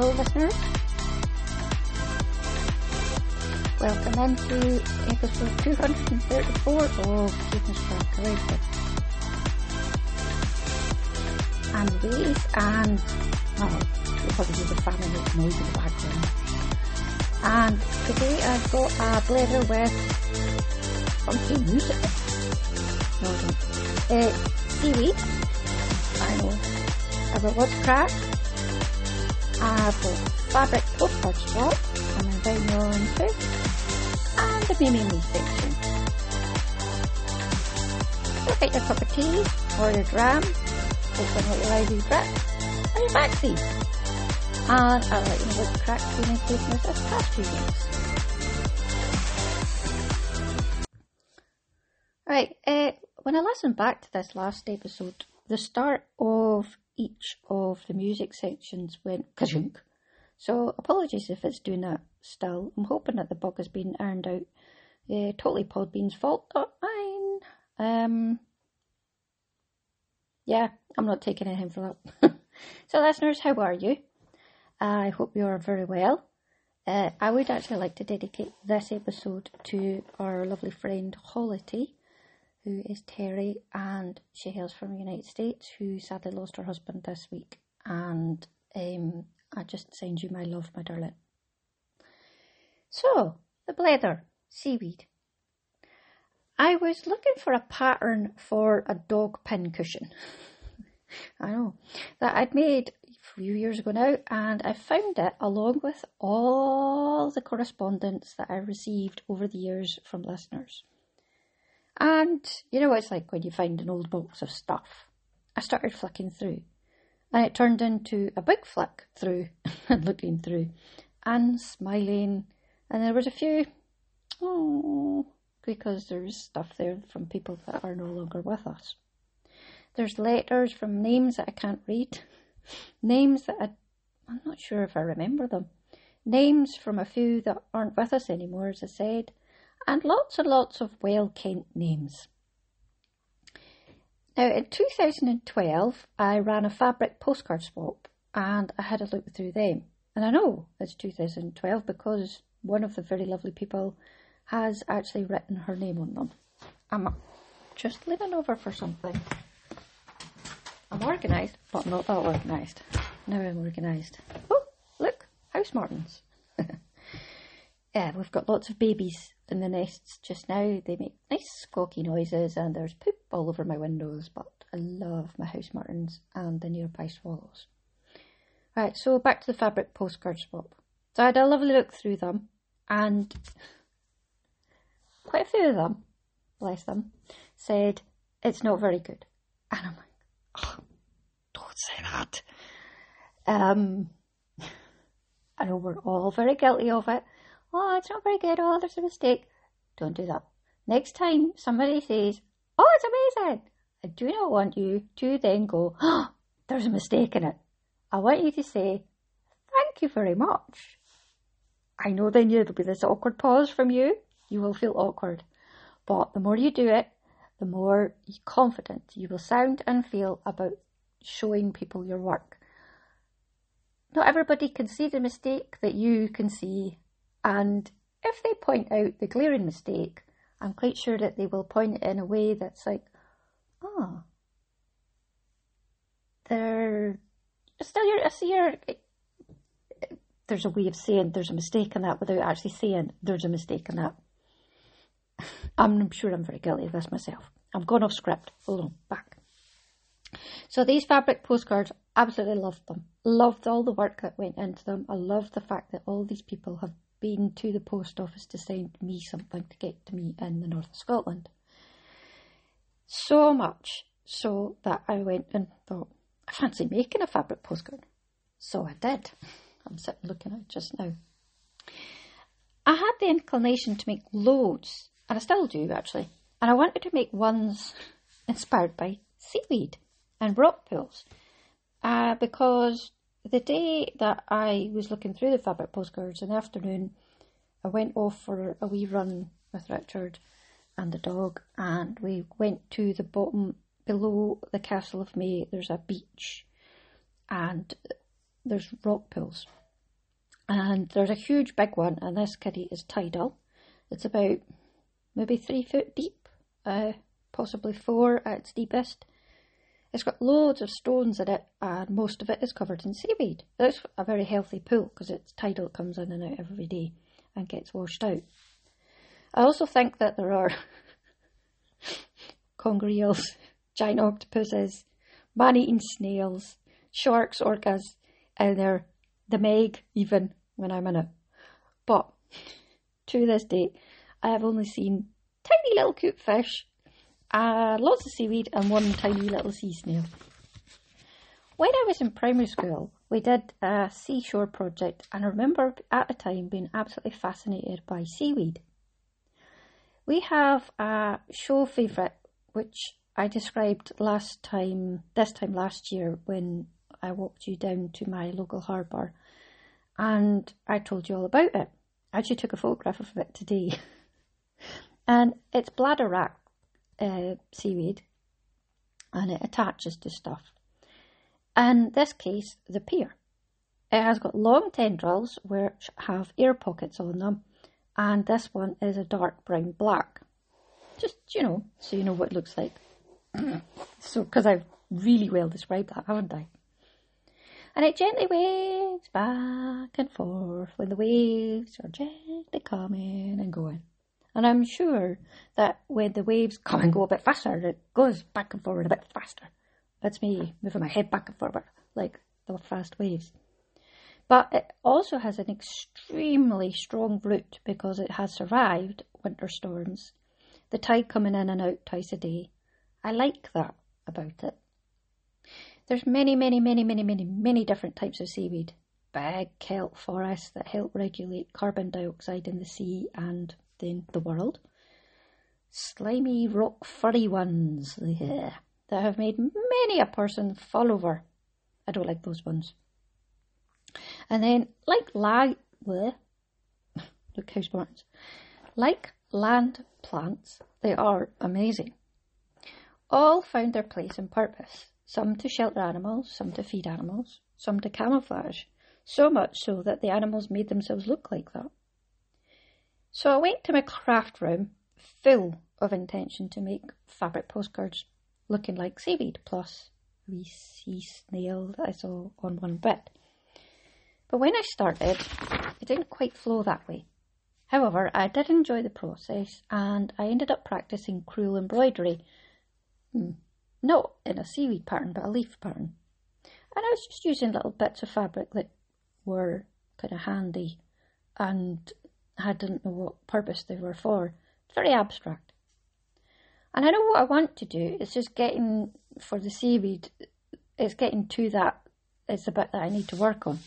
Hello, listeners. Welcome into episode 234 of Keeping Strong Courageous. I'm and well, you'll probably hear the family make noise in the background. And today I've got a blether with funky music. No, I don't. Uh, seaweed. I know. I've got what's crack. I've got fabric postcard swap. I'm inviting you on. And the Mimi Me section. So get your cup of tea or your dram. Open what your IV drip. And your vaccine. And I'll let you know what's crack between listeners this past few weeks. Right, uh, when I listened back to this last episode, the start of each of the music sections went kazunk. So apologies if it's doing that still. I'm hoping that the bug has been ironed out. Uh, totally Podbean's fault, not mine. Um, yeah, I'm not taking anything for that. so listeners, how are you? I hope you are very well. Uh, I would actually like to dedicate this episode to our lovely friend Holity, who is Terry, and she hails from the United States, who sadly lost her husband this week. And um, I just send you my love, my darling. So, the blether, seaweed. I was looking for a pattern for a dog pin cushion. I know that I'd made a few years ago now, and I found it along with all the correspondence that I received over the years from listeners. And you know what it's like when you find an old box of stuff. I started flicking through, and it turned into a big flick through and looking through and smiling. And there was a few, oh, because there's stuff there from people that are no longer with us. There's letters from names that I can't read, names that I, I'm not sure if I remember them, names from a few that aren't with us anymore, as I said, and lots and lots of well kent names. Now, in 2012, I ran a fabric postcard swap and I had a look through them. And I know it's 2012 because one of the very lovely people has actually written her name on them. I'm just leaning over for something. I'm organised, but not that organised. Now I'm organised. Oh, look, house martins. yeah, we've got lots of babies in the nests just now. They make nice squawky noises and there's poop all over my windows, but I love my house martins and the nearby swallows. Right, so back to the fabric postcard swap. So I had a lovely look through them and quite a few of them, bless them, said it's not very good. And I'm like, oh, don't say that. Um, I know we're all very guilty of it. Oh, it's not very good. Oh, there's a mistake. Don't do that. Next time somebody says, Oh, it's amazing, I do not want you to then go, Oh, there's a mistake in it. I want you to say, Thank you very much. I know then there'll be this awkward pause from you. You will feel awkward. But the more you do it, the more confident you will sound and feel about showing people your work. Not everybody can see the mistake that you can see and if they point out the glaring mistake, I'm quite sure that they will point it in a way that's like, ah, oh, they're still your, I see your, there's a way of saying there's a mistake in that without actually saying there's a mistake in that. I'm sure I'm very guilty of this myself. I'm gone off script. Hold on, back. So these fabric postcards, absolutely loved them. Loved all the work that went into them. I love the fact that all these people have been to the post office to send me something to get to me in the north of Scotland. So much so that I went and thought, I fancy making a fabric postcard. So I did. I'm sitting looking at it just now. I had the inclination to make loads, and I still do actually, and I wanted to make ones inspired by seaweed and rock pools uh, because the day that I was looking through the fabric postcards in the afternoon, I went off for a wee run with Richard and the dog, and we went to the bottom below the Castle of Mey. There's a beach, and there's rock pools, And there's a huge big one, and this kiddie is tidal. It's about maybe three foot deep, uh, possibly four at its deepest. It's got loads of stones in it, and most of it is covered in seaweed. It's a very healthy pool because it's tidal, it comes in and out every day and gets washed out. I also think that there are conger eels, giant octopuses, man-eating snails, sharks, orcas, and there, the meg even when I'm in it. But to this day, I have only seen tiny little cute fish uh, lots of seaweed and one tiny little sea snail. When I was in primary school, we did a seashore project, and I remember at the time being absolutely fascinated by seaweed. We have a show favourite which I described last time, this time last year, when I walked you down to my local harbour, and I told you all about it. I actually took a photograph of it today, and it's bladder bladderwrack uh, seaweed and it attaches to stuff. In this case, the pier. It has got long tendrils which have air pockets on them, and this one is a dark brown black. Just, you know, so you know what it looks like. so, because I've really well described that, haven't I? And it gently waves back and forth when the waves are gently coming and going. And I'm sure that when the waves come and go a bit faster, it goes back and forward a bit faster. That's me moving my head back and forward like the fast waves. But it also has an extremely strong root because it has survived winter storms, the tide coming in and out twice a day. I like that about it. There's many, many, many, many, many, many different types of seaweed. Big kelp forests that help regulate carbon dioxide in the sea and in the world. Slimy rock furry ones, yeah, that have made many a person fall over. I don't like those ones. And then, like lag, look how smart. Like land plants, they are amazing. All found their place and purpose. Some to shelter animals, some to feed animals, some to camouflage. So much so that the animals made themselves look like that. So I went to my craft room full of intention to make fabric postcards looking like seaweed plus wee sea snail that I saw on one bit. But when I started, it didn't quite flow that way. However, I did enjoy the process and I ended up practicing crewel embroidery. Hmm, not in a seaweed pattern, but a leaf pattern. And I was just using little bits of fabric that were kind of handy and I didn't know what purpose they were for. It's very abstract. And I know what I want to do. It's just getting for the seaweed. It's getting to that. It's the bit that I need to work on.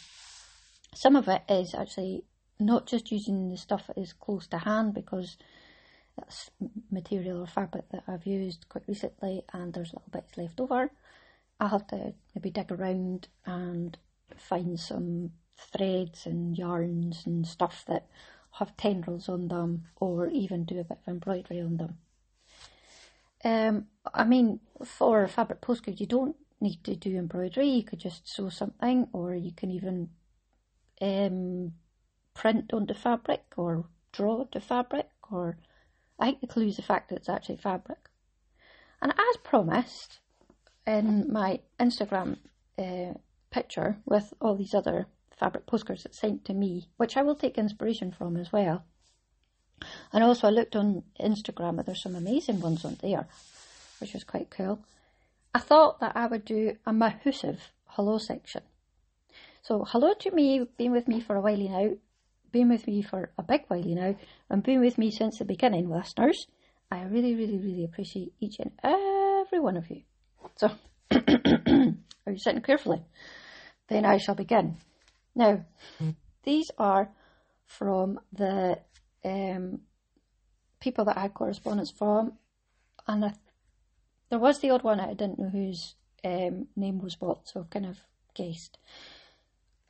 Some of it is actually not just using the stuff that is close to hand because that's material or fabric that I've used quite recently, and there's little bits left over. I'll have to maybe dig around and find some threads and yarns and stuff that have tendrils on them or even do a bit of embroidery on them. Um, I mean, for a fabric postcard, you don't need to do embroidery. You could just sew something, or you can even um, print onto fabric or draw to fabric. Or I think the clue is the fact that it's actually fabric. And as promised, in my Instagram uh, picture with all these other fabric postcards that's sent to me, which I will take inspiration from as well. And also, I looked on Instagram, and there's some amazing ones on there, which was quite cool. I thought that I would do a mahusive hello section. So, hello to me, been with me for a while now, been with me for a big while now, and been with me since the beginning, listeners. I really, really, really appreciate each and every one of you. So, are you sitting carefully? Then I shall begin. Now, these are from the um, people that I had correspondence from, and I, there was the odd one I didn't know whose um, name was what, so I've kind of guessed.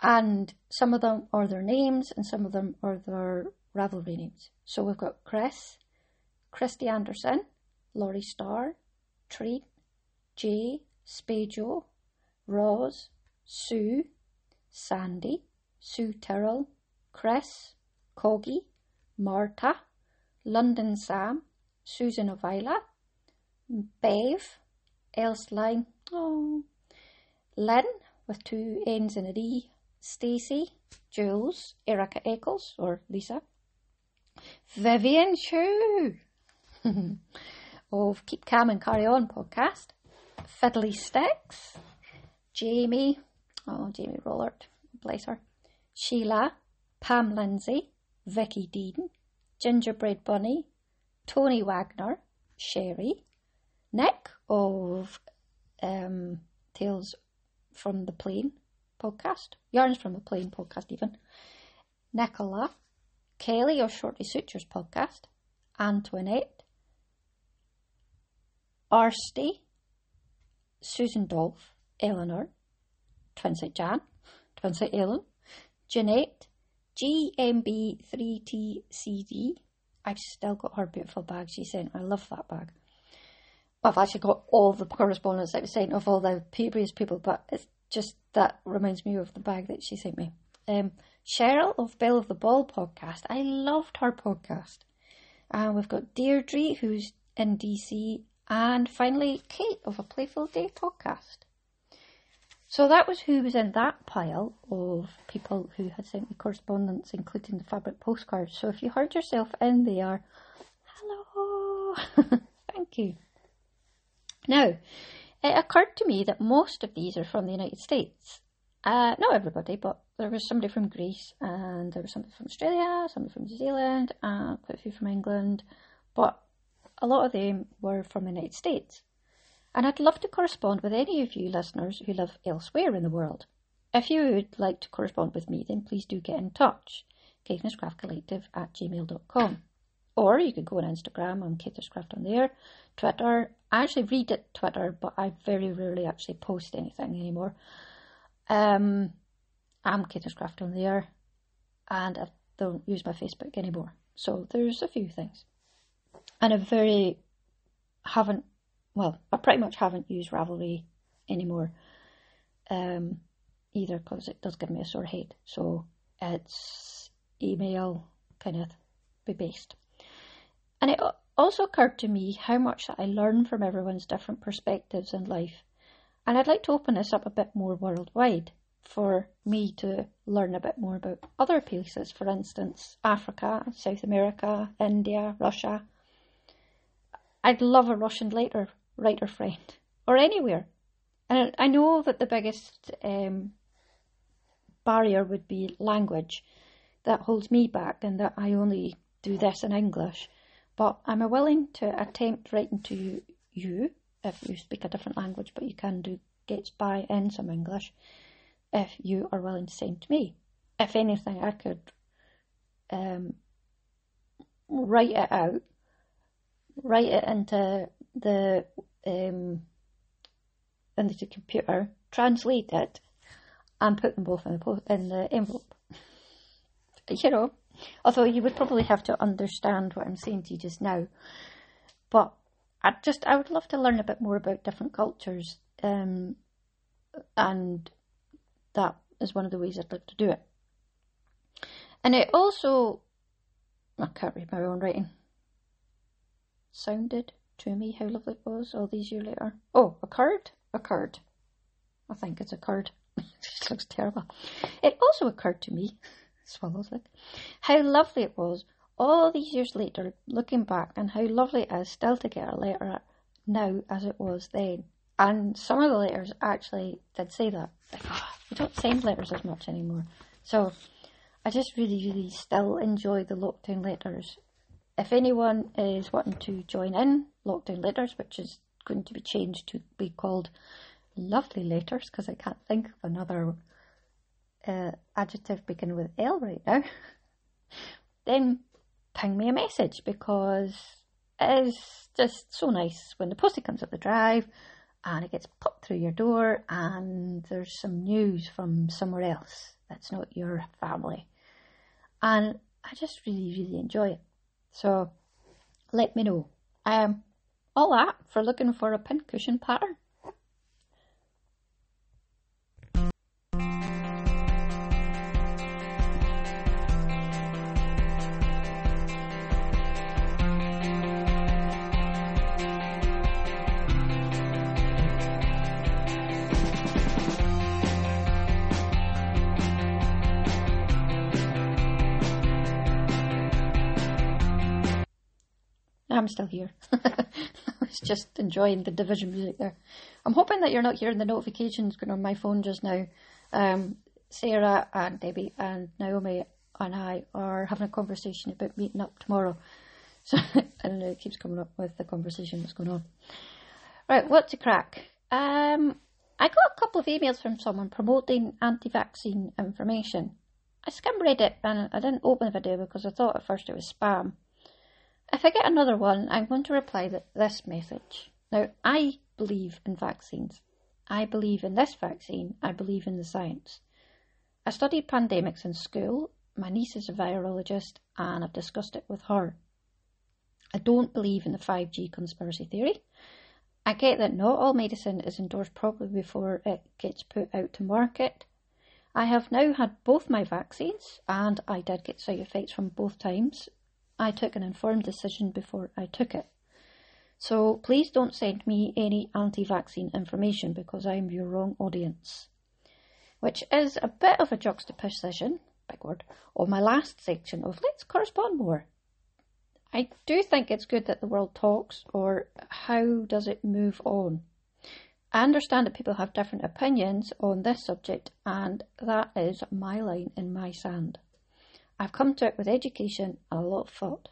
And some of them are their names, and some of them are their Ravelry names. So we've got Chris, Christy Anderson, Laurie Starr, Treat, Jay, Spajo, Roz, Sue, Sandy, Sue Terrell, Chris, Coggy, Marta, London Sam, Susan Ovila, Bev, Elsline, oh, Lynn with two N's and a D, Stacey, Jules, Erica Eccles or Lisa, Vivian Chu of Keep Calm and Carry On podcast, Fiddly Sticks, Jamie, oh Jamie Rollert, bless her, Sheila, Pam Lindsay, Vicky Dean, Gingerbread Bunny, Tony Wagner, Sherry, Nick of um, Tales from the Plain podcast, Yarns from the Plain podcast, even, Nicola, Kelly of Shorty Sutures podcast, Antoinette, Arsty, Susan Dolph, Eleanor, Twinset Jan, Twinset Ellen, Jeanette, GMB3TCD. I've still got her beautiful bag she sent. I love that bag. I've actually got all the correspondence that was sent of all the previous people, but it's just that reminds me of the bag that she sent me. Um, Cheryl of Belle of the Ball podcast. I loved her podcast. And we've got Deirdre, who's in DC, and finally Kate of a Playful Day podcast. So that was who was in that pile of people who had sent me correspondence, including the fabric postcards. So if you heard yourself in there, hello, thank you. Now, it occurred to me that most of these are from the United States. Uh, not everybody, but there was somebody from Greece, and there was somebody from Australia, somebody from New Zealand, and quite a few from England, but a lot of them were from the United States and I'd love to correspond with any of you listeners who live elsewhere in the world. If you would like to correspond with me, then please do get in touch. Collective at gmail.com. Or you could go on Instagram, I'm Craft on there, Twitter. I actually read it Twitter, but I very rarely actually post anything anymore. Um, I'm Craft on there, and I don't use my Facebook anymore. So there's a few things. And I very haven't well, I pretty much haven't used Ravelry anymore um, either because it does give me a sore head. So it's email kind of be based. And it also occurred to me how much that I learn from everyone's different perspectives in life. And I'd like to open this up a bit more worldwide for me to learn a bit more about other places, for instance, Africa, South America, India, Russia. I'd love a Russian letter writer friend or anywhere. And I know that the biggest um, barrier would be language that holds me back and that I only do this in English. But I'm willing to attempt writing to you if you speak a different language, but you can do get by in some English if you are willing to send to me. If anything, I could um, write it out, write it into the um, into the computer, translate it, and put them both in the, in the envelope. you know, although you would probably have to understand what I'm saying to you just now, but I just I would love to learn a bit more about different cultures, um, and that is one of the ways I'd like to do it. And it also, I can't read my own writing. Sounded to me how lovely it was all these years later. Oh, a card? A card. I think it's a card. it looks terrible. It also occurred to me, swallows like, how lovely it was all these years later, looking back, and how lovely it is still to get a letter now as it was then. And some of the letters actually did say that. We don't send letters as much anymore. So I just really, really still enjoy the lockdown letters if anyone is wanting to join in lockdown letters, which is going to be changed to be called lovely letters because I can't think of another uh, adjective beginning with L right now, then ping me a message because it is just so nice when the postie comes up the drive and it gets put through your door and there's some news from somewhere else that's not your family. And I just really, really enjoy it. So let me know. Um, all that for looking for a pincushion pattern. I'm still here. I was just enjoying the division music there. I'm hoping that you're not hearing the notifications going on my phone just now. Um, Sarah and Debbie and Naomi and I are having a conversation about meeting up tomorrow. So I don't know, it keeps coming up with the conversation that's going on. Right, what's the crack? Um, I got a couple of emails from someone promoting anti-vaccine information. I skim read it and I didn't open the video because I thought at first it was spam. If I get another one, I'm going to reply with this message. Now, I believe in vaccines. I believe in this vaccine. I believe in the science. I studied pandemics in school. My niece is a virologist and I've discussed it with her. I don't believe in the 5G conspiracy theory. I get that not all medicine is endorsed properly before it gets put out to market. I have now had both my vaccines and I did get side effects from both times, I took an informed decision before I took it. So please don't send me any anti vaccine information because I'm your wrong audience. Which is a bit of a juxtaposition, big word, of my last section of Let's Correspond More. I do think it's good that the world talks, or how does it move on? I understand that people have different opinions on this subject, and that is my line in my sand. I've come to it with education and a lot of thought.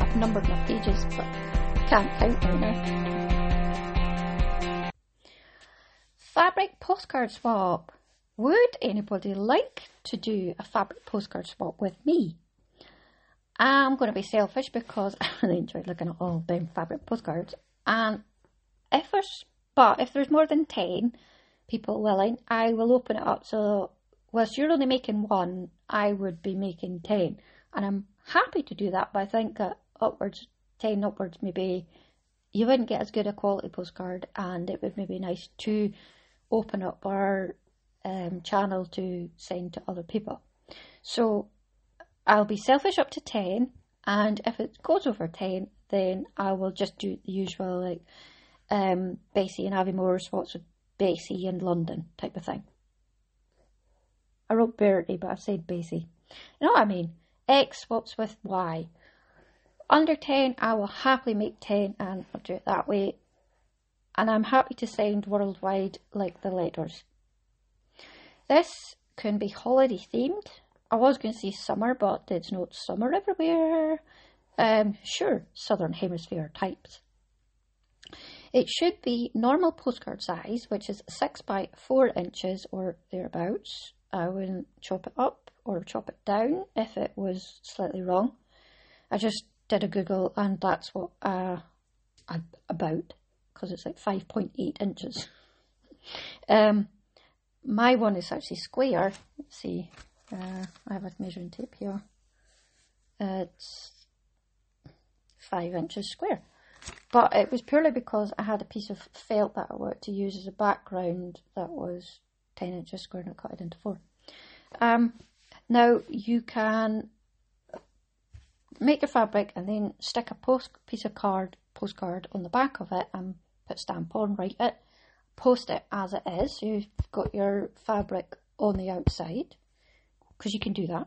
I've numbered my pages, but can't count them now. Fabric postcard swap. Would anybody like to do a fabric postcard swap with me? I'm going to be selfish because I really enjoy looking at all them fabric postcards. And if there's but if there's more than 10 people willing, I will open it up. So, whilst you're only making one, I would be making 10. And I'm happy to do that, but I think that upwards, 10 upwards, maybe you wouldn't get as good a quality postcard, and it would maybe nice to open up our um, channel to send to other people. So, I'll be selfish up to 10, and if it goes over 10, then I will just do the usual, like, um, Basie and Avi Aviemore swaps with Basie and London type of thing. I wrote Bertie, but I said Basie. You know what I mean? X swaps with Y. Under 10, I will happily make 10 and I'll do it that way. And I'm happy to sound worldwide like the letters. This can be holiday themed. I was going to say summer, but it's not summer everywhere. Um, sure, southern hemisphere types. It should be normal postcard size, which is 6 by 4 inches or thereabouts. I wouldn't chop it up or chop it down if it was slightly wrong. I just did a Google and that's what uh, I'm about because it's like 5.8 inches. Um, my one is actually square. Let's see. Uh, I have a measuring tape here. It's 5 inches square. But it was purely because I had a piece of felt that I wanted to use as a background that was 10 inches square and I cut it into four. Um, now you can make your fabric and then stick a post piece of card postcard on the back of it and put stamp on, write it, post it as it is. So you've got your fabric on the outside because you can do that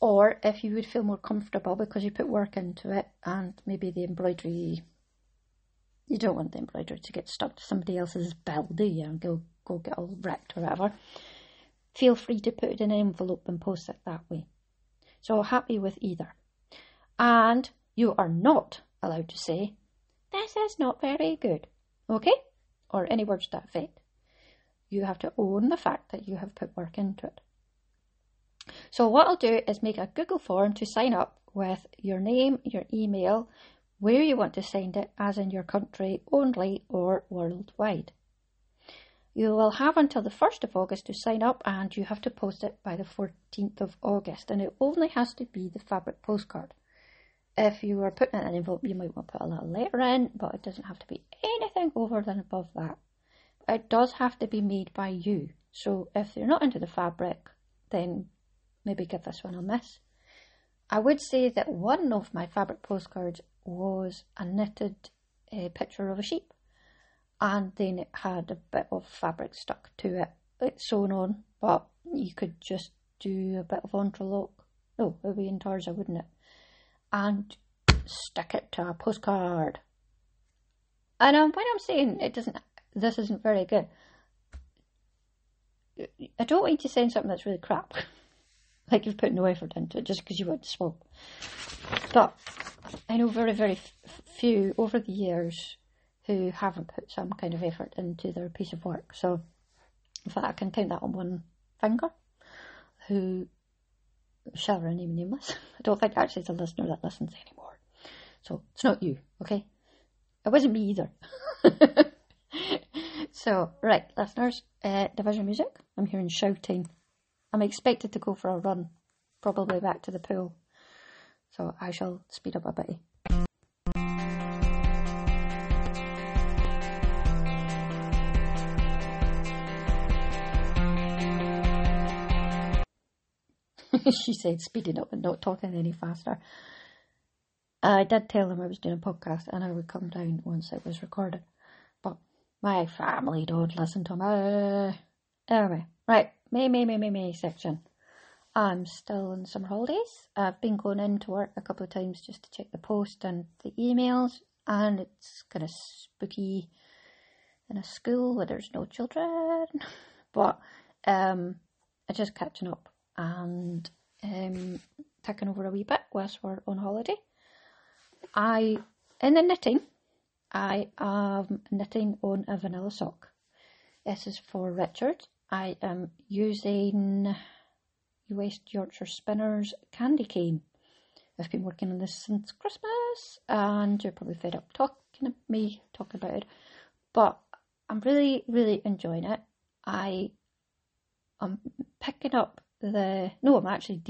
or if you would feel more comfortable because you put work into it and maybe the embroidery you don't want the embroidery to get stuck to somebody else's bill, do you? And go go get all wrecked or whatever. Feel free to put it in an envelope and post it that way. So happy with either. And you are not allowed to say, This is not very good. Okay? Or any words that effect. You have to own the fact that you have put work into it. So what I'll do is make a Google form to sign up with your name, your email, where you want to send it, as in your country only or worldwide. You will have until the 1st of August to sign up and you have to post it by the 14th of August and it only has to be the fabric postcard. If you are putting it in an envelope, you might want to put a little letter in, but it doesn't have to be anything over than above that. It does have to be made by you. So if you're not into the fabric, then maybe give this one a miss. I would say that one of my fabric postcards was a knitted uh, picture of a sheep, and then it had a bit of fabric stuck to it. It's sewn on, but you could just do a bit of entrelac. No, it would be in intarsia, wouldn't it? And stick it to a postcard. And um, when I'm saying it doesn't, this isn't very good, I don't want you to send something that's really crap. like you've put no effort into it just because you want to smoke. But I know very, very f- few over the years who haven't put some kind of effort into their piece of work. So, in fact, I can count that on one finger. Who shall remain nameless. I don't think actually it's a listener that listens anymore. So it's not you, okay? It wasn't me either. so, right, listeners, uh, division music. I'm hearing shouting. I'm expected to go for a run, probably back to the pool. So I shall speed up a bit. she said, speeding up and not talking any faster. I did tell them I was doing a podcast and I would come down once it was recorded. But my family don't listen to me. Anyway, right, May, May, May, May, May section. I'm still on summer holidays. I've been going into work a couple of times just to check the post and the emails, and it's kind of spooky in a school where there's no children. But um, I'm just catching up and um, taking over a wee bit whilst we're on holiday. I, in the knitting, I am knitting on a vanilla sock. This is for Richard. I am using West Yorkshire Spinners Candy Cane. I've been working on this since Christmas and you're probably fed up talking me talking about it. But I'm really, really enjoying it. I am picking up the no, I'm actually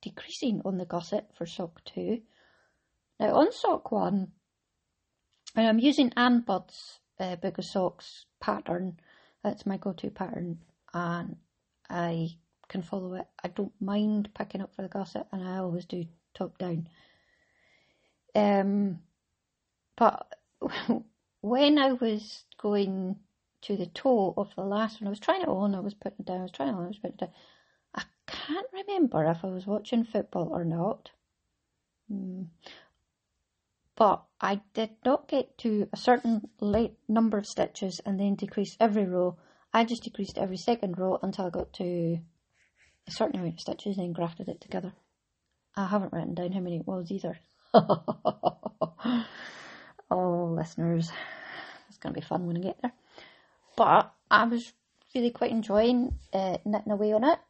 decreasing on the gusset for sock two. Now on sock one, and I'm using Ann Budd's uh, Socks pattern. That's my go-to pattern, and I can follow it. I don't mind picking up for the gusset, and I always do top down. Um, but when I was going to the toe of the last one, I was trying it on, I was putting it down, I was trying it on, I was putting it down. I can't remember if I was watching football or not. Hmm. But I did not get to a certain late number of stitches and then decrease every row. I just decreased every second row until I got to a certain amount of stitches and then grafted it together. I haven't written down how many it was either. oh, listeners, it's going to be fun when I get there. But I was really quite enjoying uh, knitting away on it.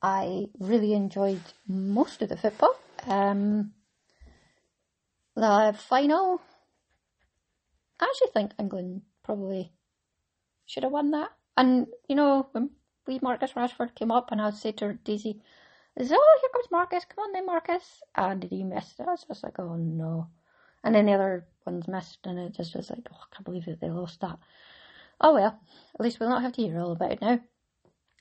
I really enjoyed most of the football. Um, the final, I actually think England probably should have won that. And, you know, when we Marcus Rashford came up and I said to Daisy, oh, here comes Marcus, come on then, Marcus. And he missed it. I was like, oh no. And then the other ones missed, and it just was like, oh, I can't believe that they lost that. Oh well, at least we'll not have to hear all about it now.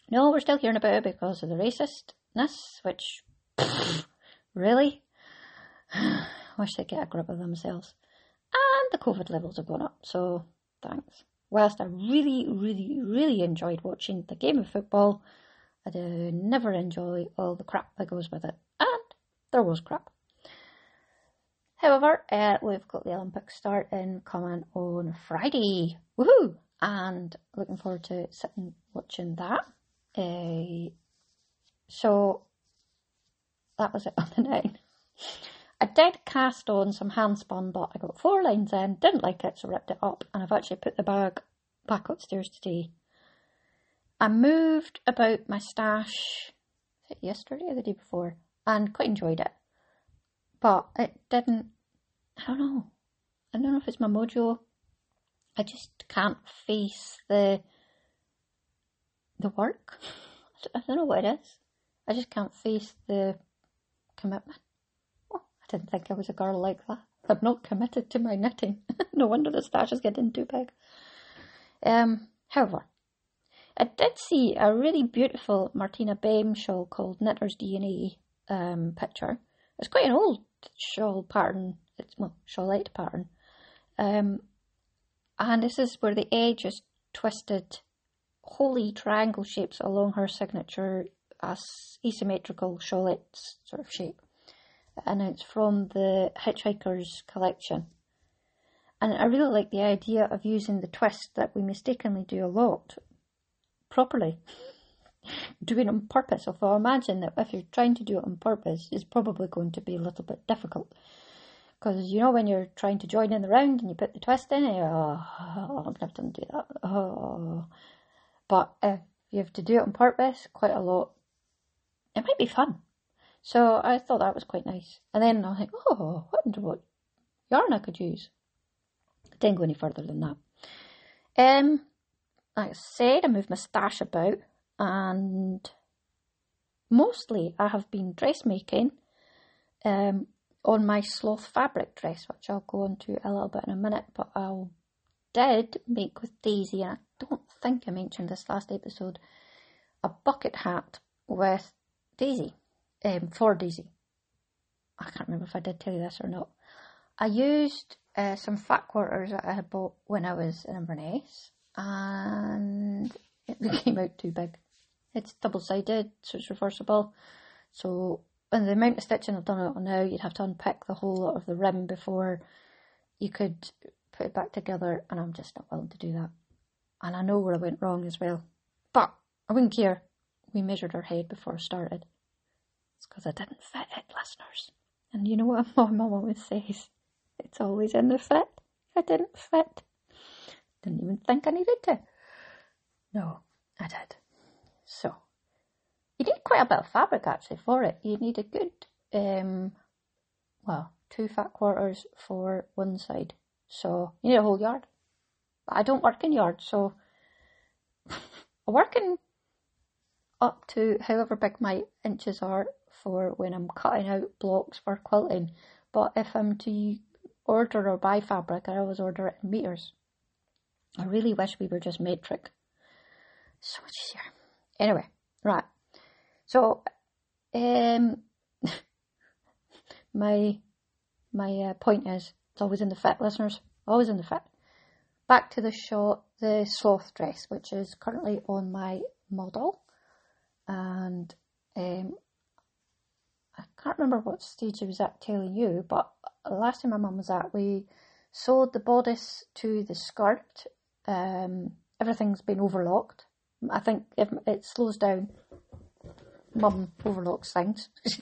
No, we're still hearing about it because of the racistness, which, really? Wish they'd get a grip of themselves. And the COVID levels have gone up, so thanks whilst I really, really, really enjoyed watching the game of football, I do never enjoy all the crap that goes with it. And there was crap. However, uh, we've got the Olympics starting coming on Friday. Woohoo! And looking forward to sitting watching that. Uh, so that was it on the nine. I did cast on some handspun, but I got four lines in, didn't like it, so ripped it up, and I've actually put the bag back upstairs today. I moved about my stash yesterday or the day before, and quite enjoyed it. But it didn't, I don't know, I don't know if it's my mojo. I just can't face the the work. I don't know what it is. I just can't face the commitment. Didn't think I was a girl like that. I'm not committed to my knitting. no wonder the stash is getting too big. Um, however, I did see a really beautiful Martina Behm shawl called Knitter's DNA um, picture. It's quite an old shawl pattern. It's well, shawlette pattern. Um, and this is where the edge is twisted, holy triangle shapes along her signature as asymmetrical shawlette sort of shape. And it's from the Hitchhiker's collection. And I really like the idea of using the twist that we mistakenly do a lot properly. doing it on purpose. Although I imagine that if you're trying to do it on purpose, it's probably going to be a little bit difficult. Because you know when you're trying to join in the round and you put the twist in, you're, oh, I'm going to do that. Oh. But if you have to do it on purpose, quite a lot, it might be fun. So I thought that was quite nice. And then I think, oh, I wonder what yarn I could use. I Didn't go any further than that. Um, like I said, I moved my stash about and mostly I have been dressmaking um, on my sloth fabric dress, which I'll go into a little bit in a minute, but I did make with Daisy, and I don't think I mentioned this last episode, a bucket hat with Daisy, um, for Daisy. I can't remember if I did tell you this or not. I used uh, some fat quarters that I had bought when I was in Inverness, and it came out too big. It's double sided, so it's reversible. So, and the amount of stitching I've done it on now, you'd have to unpick the whole lot of the rim before you could put it back together, and I'm just not willing to do that. And I know where I went wrong as well. But I wouldn't care. We measured our head before I started. It's because I didn't fit it, listeners. And you know what my mum always says? It's always in the fit. I didn't fit. Didn't even think I needed to. No, I did. So, you need quite a bit of fabric actually for it. You need a good, um, well, two fat quarters for one side. So, you need a whole yard. But I don't work in yards, so I work in up to however big my inches are for when I'm cutting out blocks for quilting. But if I'm to order or buy fabric, I always order it in meters. I really wish we were just metric. So much easier. Anyway, right. So, um, my my uh, point is, it's always in the fit, listeners. Always in the fit. Back to the shot, the sloth dress, which is currently on my model, and um, I can't remember what stage I was at telling you, but last time my mum was at, we sewed the bodice to the skirt. Um, everything's been overlocked. I think if it slows down, mum overlocks things. if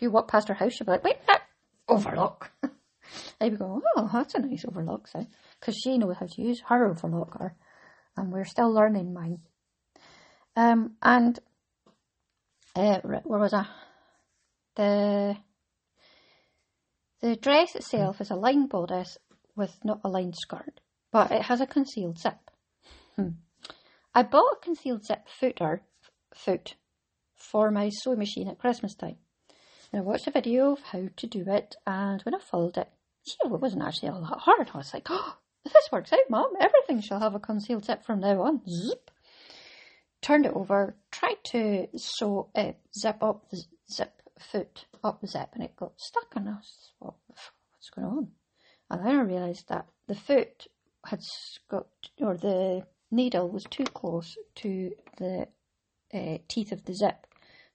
you walk past her house, she'll be like, wait, that overlock. I'd be going, oh, that's a nice overlock sound. Because she knows how to use her overlocker. And we're still learning mine. Um, and, uh, where was I? The, the dress itself is a lined bodice with not a lined skirt, but it has a concealed zip. Hmm. I bought a concealed zip footer, foot, for my sewing machine at Christmas time. And I watched a video of how to do it, and when I followed it, know, it wasn't actually all that hard. I was like, oh, this works out, Mom. Everything shall have a concealed zip from now on. Zip. Turned it over, tried to sew it, zip up the zip foot up the zip, and it got stuck, and I was, what's going on? And then I realised that the foot had got, or the needle was too close to the uh, teeth of the zip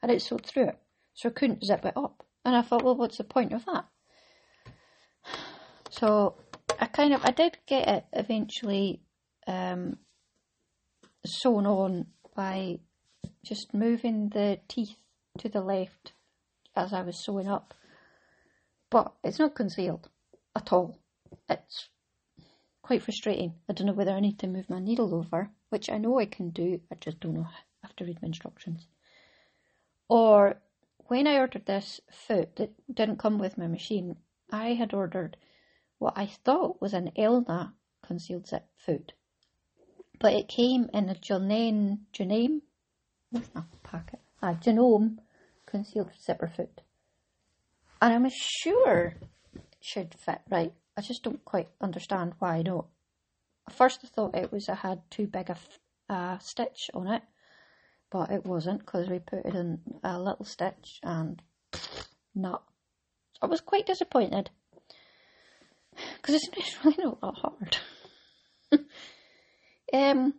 and it sewed through it. So I couldn't zip it up. And I thought, well, what's the point of that? So I kind of, I did get it eventually um, sewn on by just moving the teeth to the left as I was sewing up. But it's not concealed at all. It's quite frustrating. I don't know whether I need to move my needle over, which I know I can do, I just don't know. I have to read my instructions. Or when I ordered this foot that didn't come with my machine, I had ordered what I thought was an Elna concealed zip foot. But it came in a Janine, Janine, what's that packet? A Janome concealed zipper foot. And I'm sure it should fit right. I just don't quite understand why don't. At first I thought it was I had too big a uh, stitch on it, but it wasn't because we put it in a little stitch and not. So I was quite disappointed because it's really not that hard. um,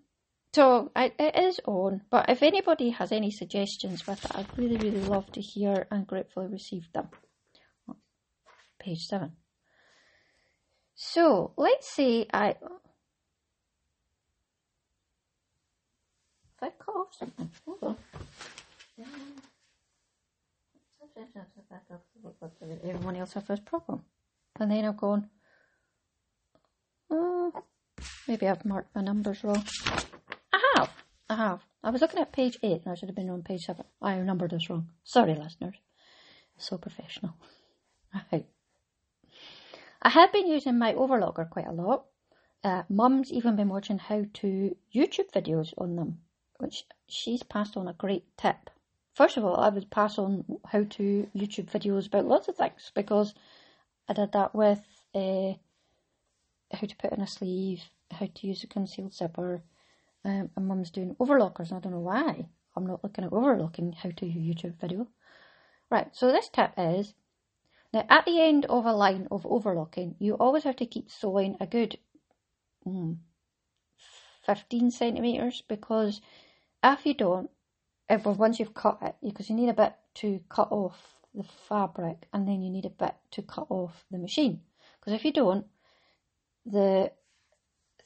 so I, it is on, but if anybody has any suggestions with it, I'd really, really love to hear and gratefully receive them. Page 7. So, let's say I... If I cut off something, hold on. Everyone else has this problem. And then I've gone, oh, maybe I've marked my numbers wrong. I have. I was looking at page 8 and I should have been on page 7. I numbered this wrong. Sorry, listeners. So professional. Right. I have been using my overlocker quite a lot. Uh, Mum's even been watching how to YouTube videos on them, which she's passed on a great tip. First of all, I would pass on how to YouTube videos about lots of things because I did that with uh, how to put in a sleeve, how to use a concealed zipper, um, and Mum's doing overlockers. And I don't know why I'm not looking at overlocking how to YouTube video. Right, so this tip is now at the end of a line of overlocking, you always have to keep sewing a good mm, 15 centimetres because if you don't, if once you've cut it, because you need a bit to cut off the fabric and then you need a bit to cut off the machine. Because if you don't, the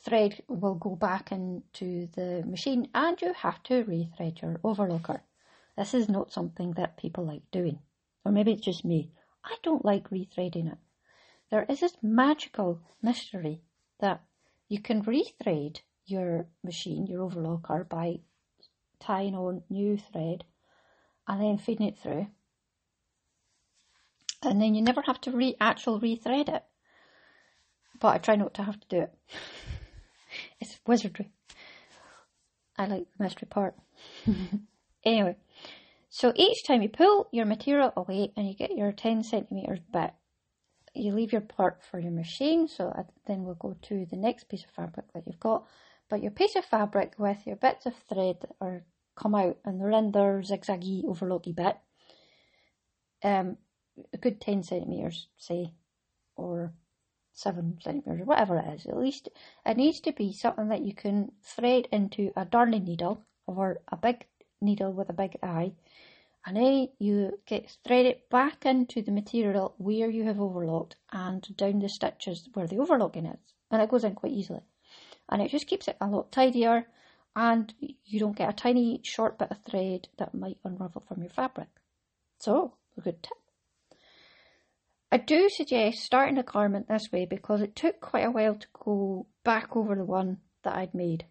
thread will go back into the machine and you have to rethread your overlocker. This is not something that people like doing. Or maybe it's just me. I don't like rethreading it. There is this magical mystery that you can rethread your machine, your overlocker, by tying on new thread and then feeding it through. And then you never have to re actual rethread it. But I try not to have to do it. it's wizardry. I like the mystery part. anyway, so each time you pull your material away and you get your 10 centimeters back, you leave your part for your machine. So then we'll go to the next piece of fabric that you've got. But your piece of fabric with your bits of thread are come out and they're in their zigzaggy overlocky bit. Um, a good 10 centimetres, say, or 7 centimetres, or whatever it is. At least it needs to be something that you can thread into a darning needle or a big needle with a big eye, and then you get thread it back into the material where you have overlocked and down the stitches where the overlocking is, and it goes in quite easily. And it just keeps it a lot tidier and you don't get a tiny short bit of thread that might unravel from your fabric. So, a good tip. I do suggest starting a garment this way because it took quite a while to go back over the one that I'd made.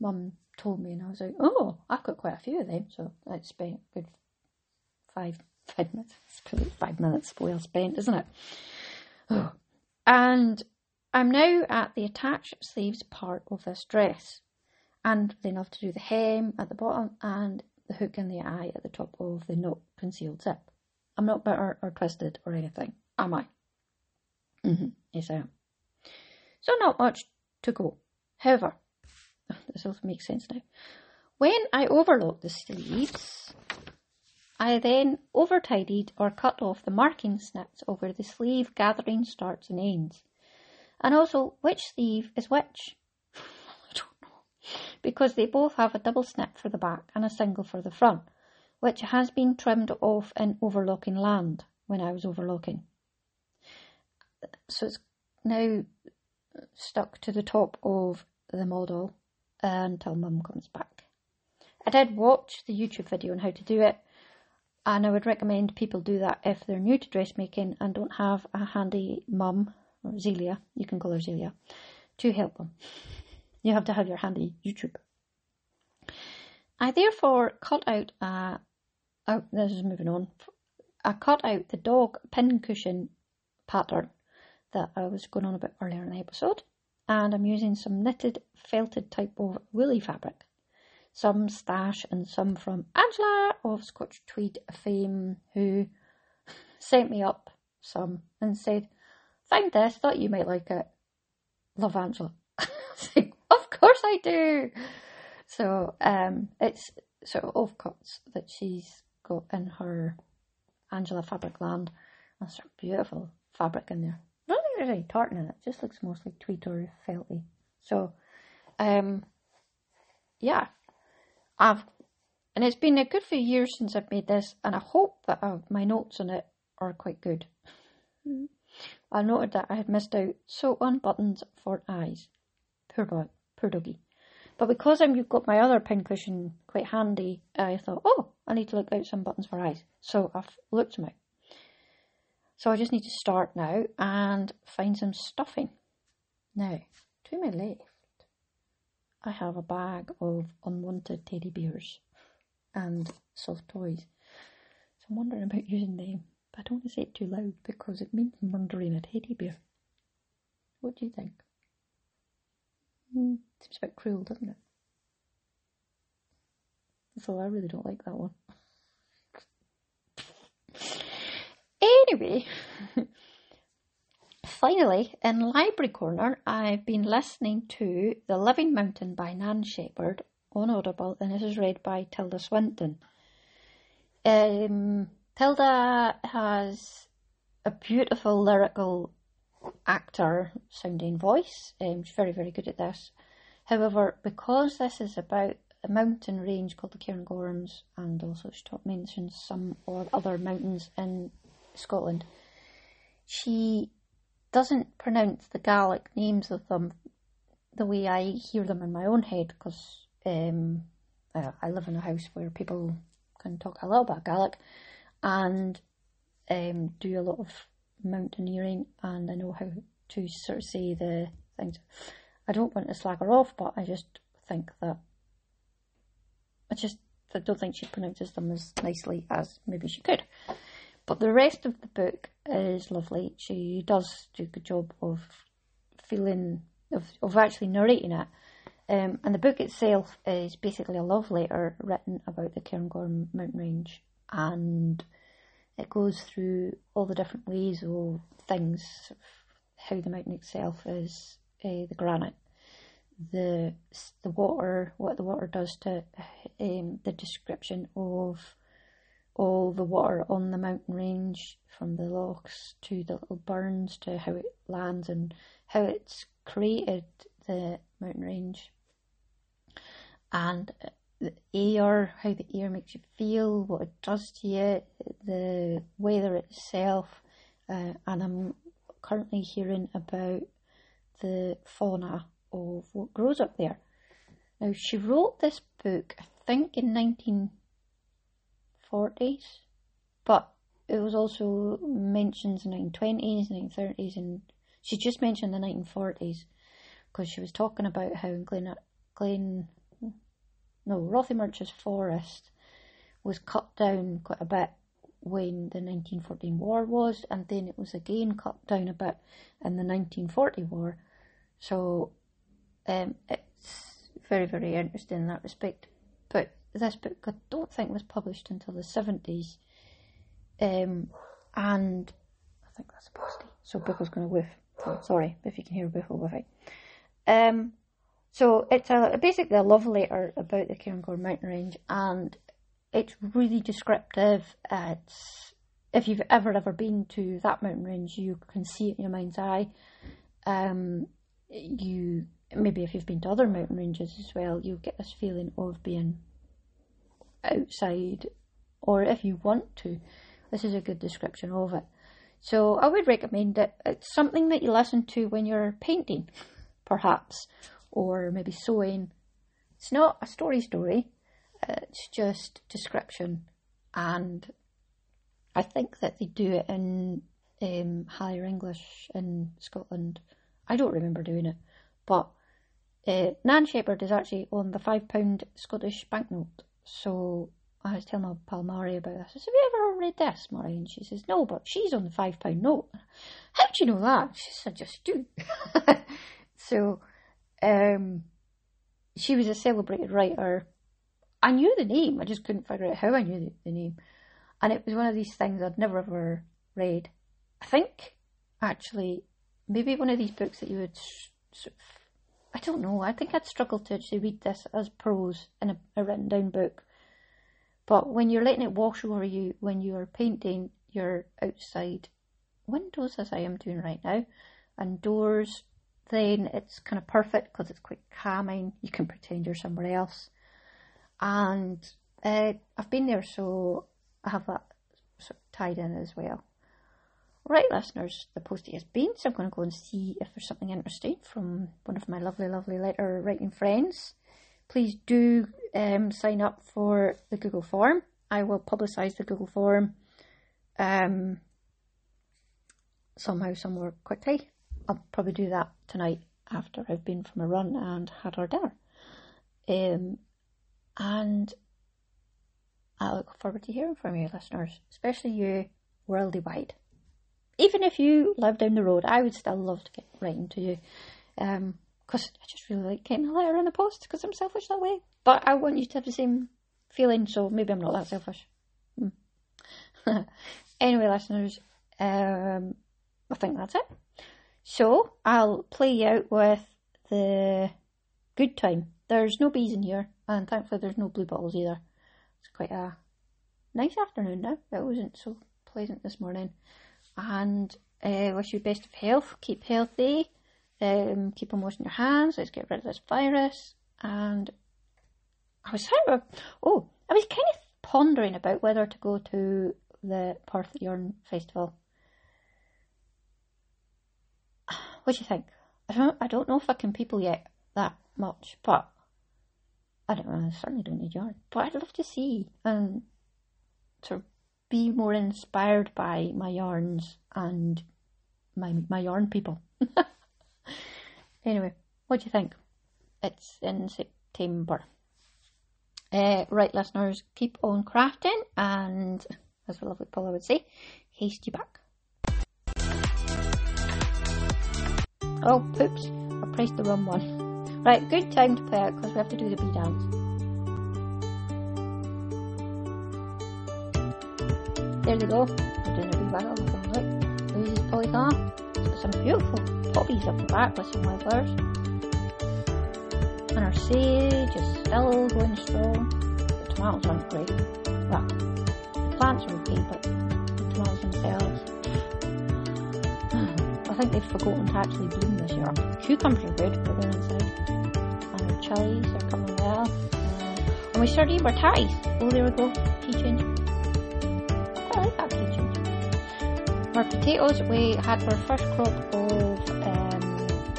Mum told me and I was like, oh, I've got quite a few of them, so I spent a good five five minutes. Five minutes well spent, isn't it? Oh. And I'm now at the attached sleeves part of this dress and then I have to do the hem at the bottom and the hook in the eye at the top of the not concealed zip. I'm not bitter or twisted or anything, am I? Mm-hmm. Yes, I am. So not much to go. However, this also makes sense now. When I overlock the sleeves, I then over tidied or cut off the marking snips over the sleeve gathering starts and ends. And also which sleeve is which I don't know. because they both have a double snip for the back and a single for the front, which has been trimmed off in overlocking land when I was overlocking. So it's now stuck to the top of the model until mum comes back. I did watch the YouTube video on how to do it, and I would recommend people do that if they're new to dressmaking and don't have a handy mum, or Zelia, you can call her Zelia, to help them. You have to have your handy YouTube. I therefore cut out a, oh, this is moving on. I cut out the dog pincushion pattern that I was going on about earlier in the episode, and I'm using some knitted felted type of woolly fabric. Some stash and some from Angela of Scotch Tweed fame, who sent me up some and said, Find this, thought you might like it. Love Angela. Of course I do. So um, it's sort of offcuts that she's got in her Angela Fabric Land. That's beautiful fabric in there. Not really tartan in it, just looks mostly tweed or felty. So, um, yeah, I've, and it's been a good few years since I've made this, and I hope that I've, my notes on it are quite good. I noted that I had missed out so on buttons for eyes. Poor boy, poor doggy. But because I've got my other pincushion quite handy, I thought, oh, I need to look out some buttons for eyes. So I've looked them out. So I just need to start now and find some stuffing. Now, to my left, I have a bag of unwanted teddy bears and soft toys. So I'm wondering about using them. But I don't want to say it too loud because it means murdering a teddy bear. What do you think? Mm, seems a bit cruel, doesn't it? So I really don't like that one. Anyway, finally, in Library Corner, I've been listening to The Living Mountain by Nan Shepherd on Audible, and this is read by Tilda Swinton. Um, Tilda has a beautiful lyrical actor sounding voice. Um, she's very, very good at this. However, because this is about a mountain range called the Cairngorms, and also she mentions some or other mountains in Scotland, she doesn't pronounce the Gaelic names of them the way I hear them in my own head because um, I live in a house where people can talk a little bit Gaelic and um, do a lot of mountaineering and I know how to sort of say the things. I don't want to slag her off, but I just think that I just I don't think she pronounces them as nicely as maybe she could. But the rest of the book is lovely. She does do a good job of feeling of, of actually narrating it. Um, and the book itself is basically a love letter written about the Cairngorm mountain range and it goes through all the different ways of things, how the mountain itself is, uh, the granite, the the water, what the water does to um, the description of all the water on the mountain range, from the lochs to the little burns to how it lands and how it's created the mountain range, and the air, how the air makes you feel, what it does to you, the weather itself, uh, and I'm currently hearing about the fauna of what grows up there. Now, she wrote this book, I think, in 1940s, but it was also mentioned in the 1920s, 1930s, and she just mentioned the 1940s because she was talking about how Glen, Glen no, Rothiemurchus forest was cut down quite a bit when the 1914 war was, and then it was again cut down a bit in the 1940 war. So um, it's very, very interesting in that respect. This book I don't think was published until the 70s, um, and I think that's a postie. So Biffle's going to whiff. Oh, sorry if you can hear Biffle whiffing. Um, so it's a, basically a love letter about the Cairngorm mountain range, and it's really descriptive. It's if you've ever ever been to that mountain range, you can see it in your mind's eye. Um, you maybe if you've been to other mountain ranges as well, you get this feeling of being outside, or if you want to, this is a good description of it. So I would recommend it. It's something that you listen to when you're painting, perhaps, or maybe sewing. It's not a story story, it's just description. And I think that they do it in um, higher English in Scotland. I don't remember doing it, but uh, Nan Shepherd is actually on the £5 Scottish banknote. So I was telling my pal Mari about this. I said, Have you ever read this, Mari? And she says, No, but she's on the £5 note. How do you know that? She said, I just do. so um, she was a celebrated writer. I knew the name, I just couldn't figure out how I knew the, the name. And it was one of these things I'd never ever read. I think, actually, maybe one of these books that you would sort of, I don't know, I think I'd struggle to actually read this as prose in a, a written down book. But when you're letting it wash over you, when you're painting, you're outside windows, as I am doing right now, and doors, then it's kind of perfect because it's quite calming. You can pretend you're somewhere else. And uh, I've been there, so I have that sort of tied in as well. Right, listeners, the postie has been, so I'm going to go and see if there's something interesting from one of my lovely, lovely letter writing friends. Please do um, sign up for the Google form. I will publicise the Google form um, somehow, somewhere quickly. I'll probably do that tonight after I've been from a run and had our dinner. Um, and I look forward to hearing from you, listeners, especially you worldy wide even if you live down the road, I would still love to get writing to you. Um, because I just really like getting a letter in the post because I'm selfish that way. But I want you to have the same feeling, so maybe I'm not that selfish. Hmm. anyway, listeners, um, I think that's it. So I'll play you out with the good time. There's no bees in here, and thankfully there's no blue bottles either. It's quite a nice afternoon now. It wasn't so pleasant this morning and uh, wish you best of health. Keep healthy. Um, keep on washing your hands. Let's get rid of this virus. And I was kind of, oh, I was kind of pondering about whether to go to the Perth Yarn Festival. What do you think? I don't, I don't know if I can people yet that much, but I don't know. I certainly don't need yarn, but I'd love to see and sort of be more inspired by my yarns and my my yarn people. anyway, what do you think? It's in September. Uh, right, listeners, keep on crafting, and as the lovely Paula would say, haste you back. Oh, poops! I pressed the wrong one. Right, good time to play out because we have to do the bee dance. There they go. They're doing a wee wiggle. Look, Louise's polygon. It's got some beautiful poppies up the back with some wildflowers. And our sage is still going strong. The tomatoes aren't great. Well, the plants are okay, but the tomatoes themselves. I think they've forgotten to actually bloom this year. Cucumbers are good, but they're inside. And our chilies are coming well. And we started our ties. Oh, there we go. Key our potatoes, we had our first crop of um,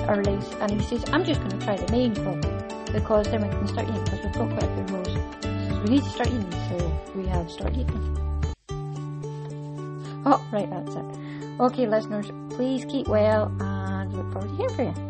earlies, and he says, I'm just going to try the main crop because then we can start eating because we've got quite a few rows. We need to start eating, so we have started eating. Oh, right, that's it. Okay, listeners, please keep well and look forward to hearing from you.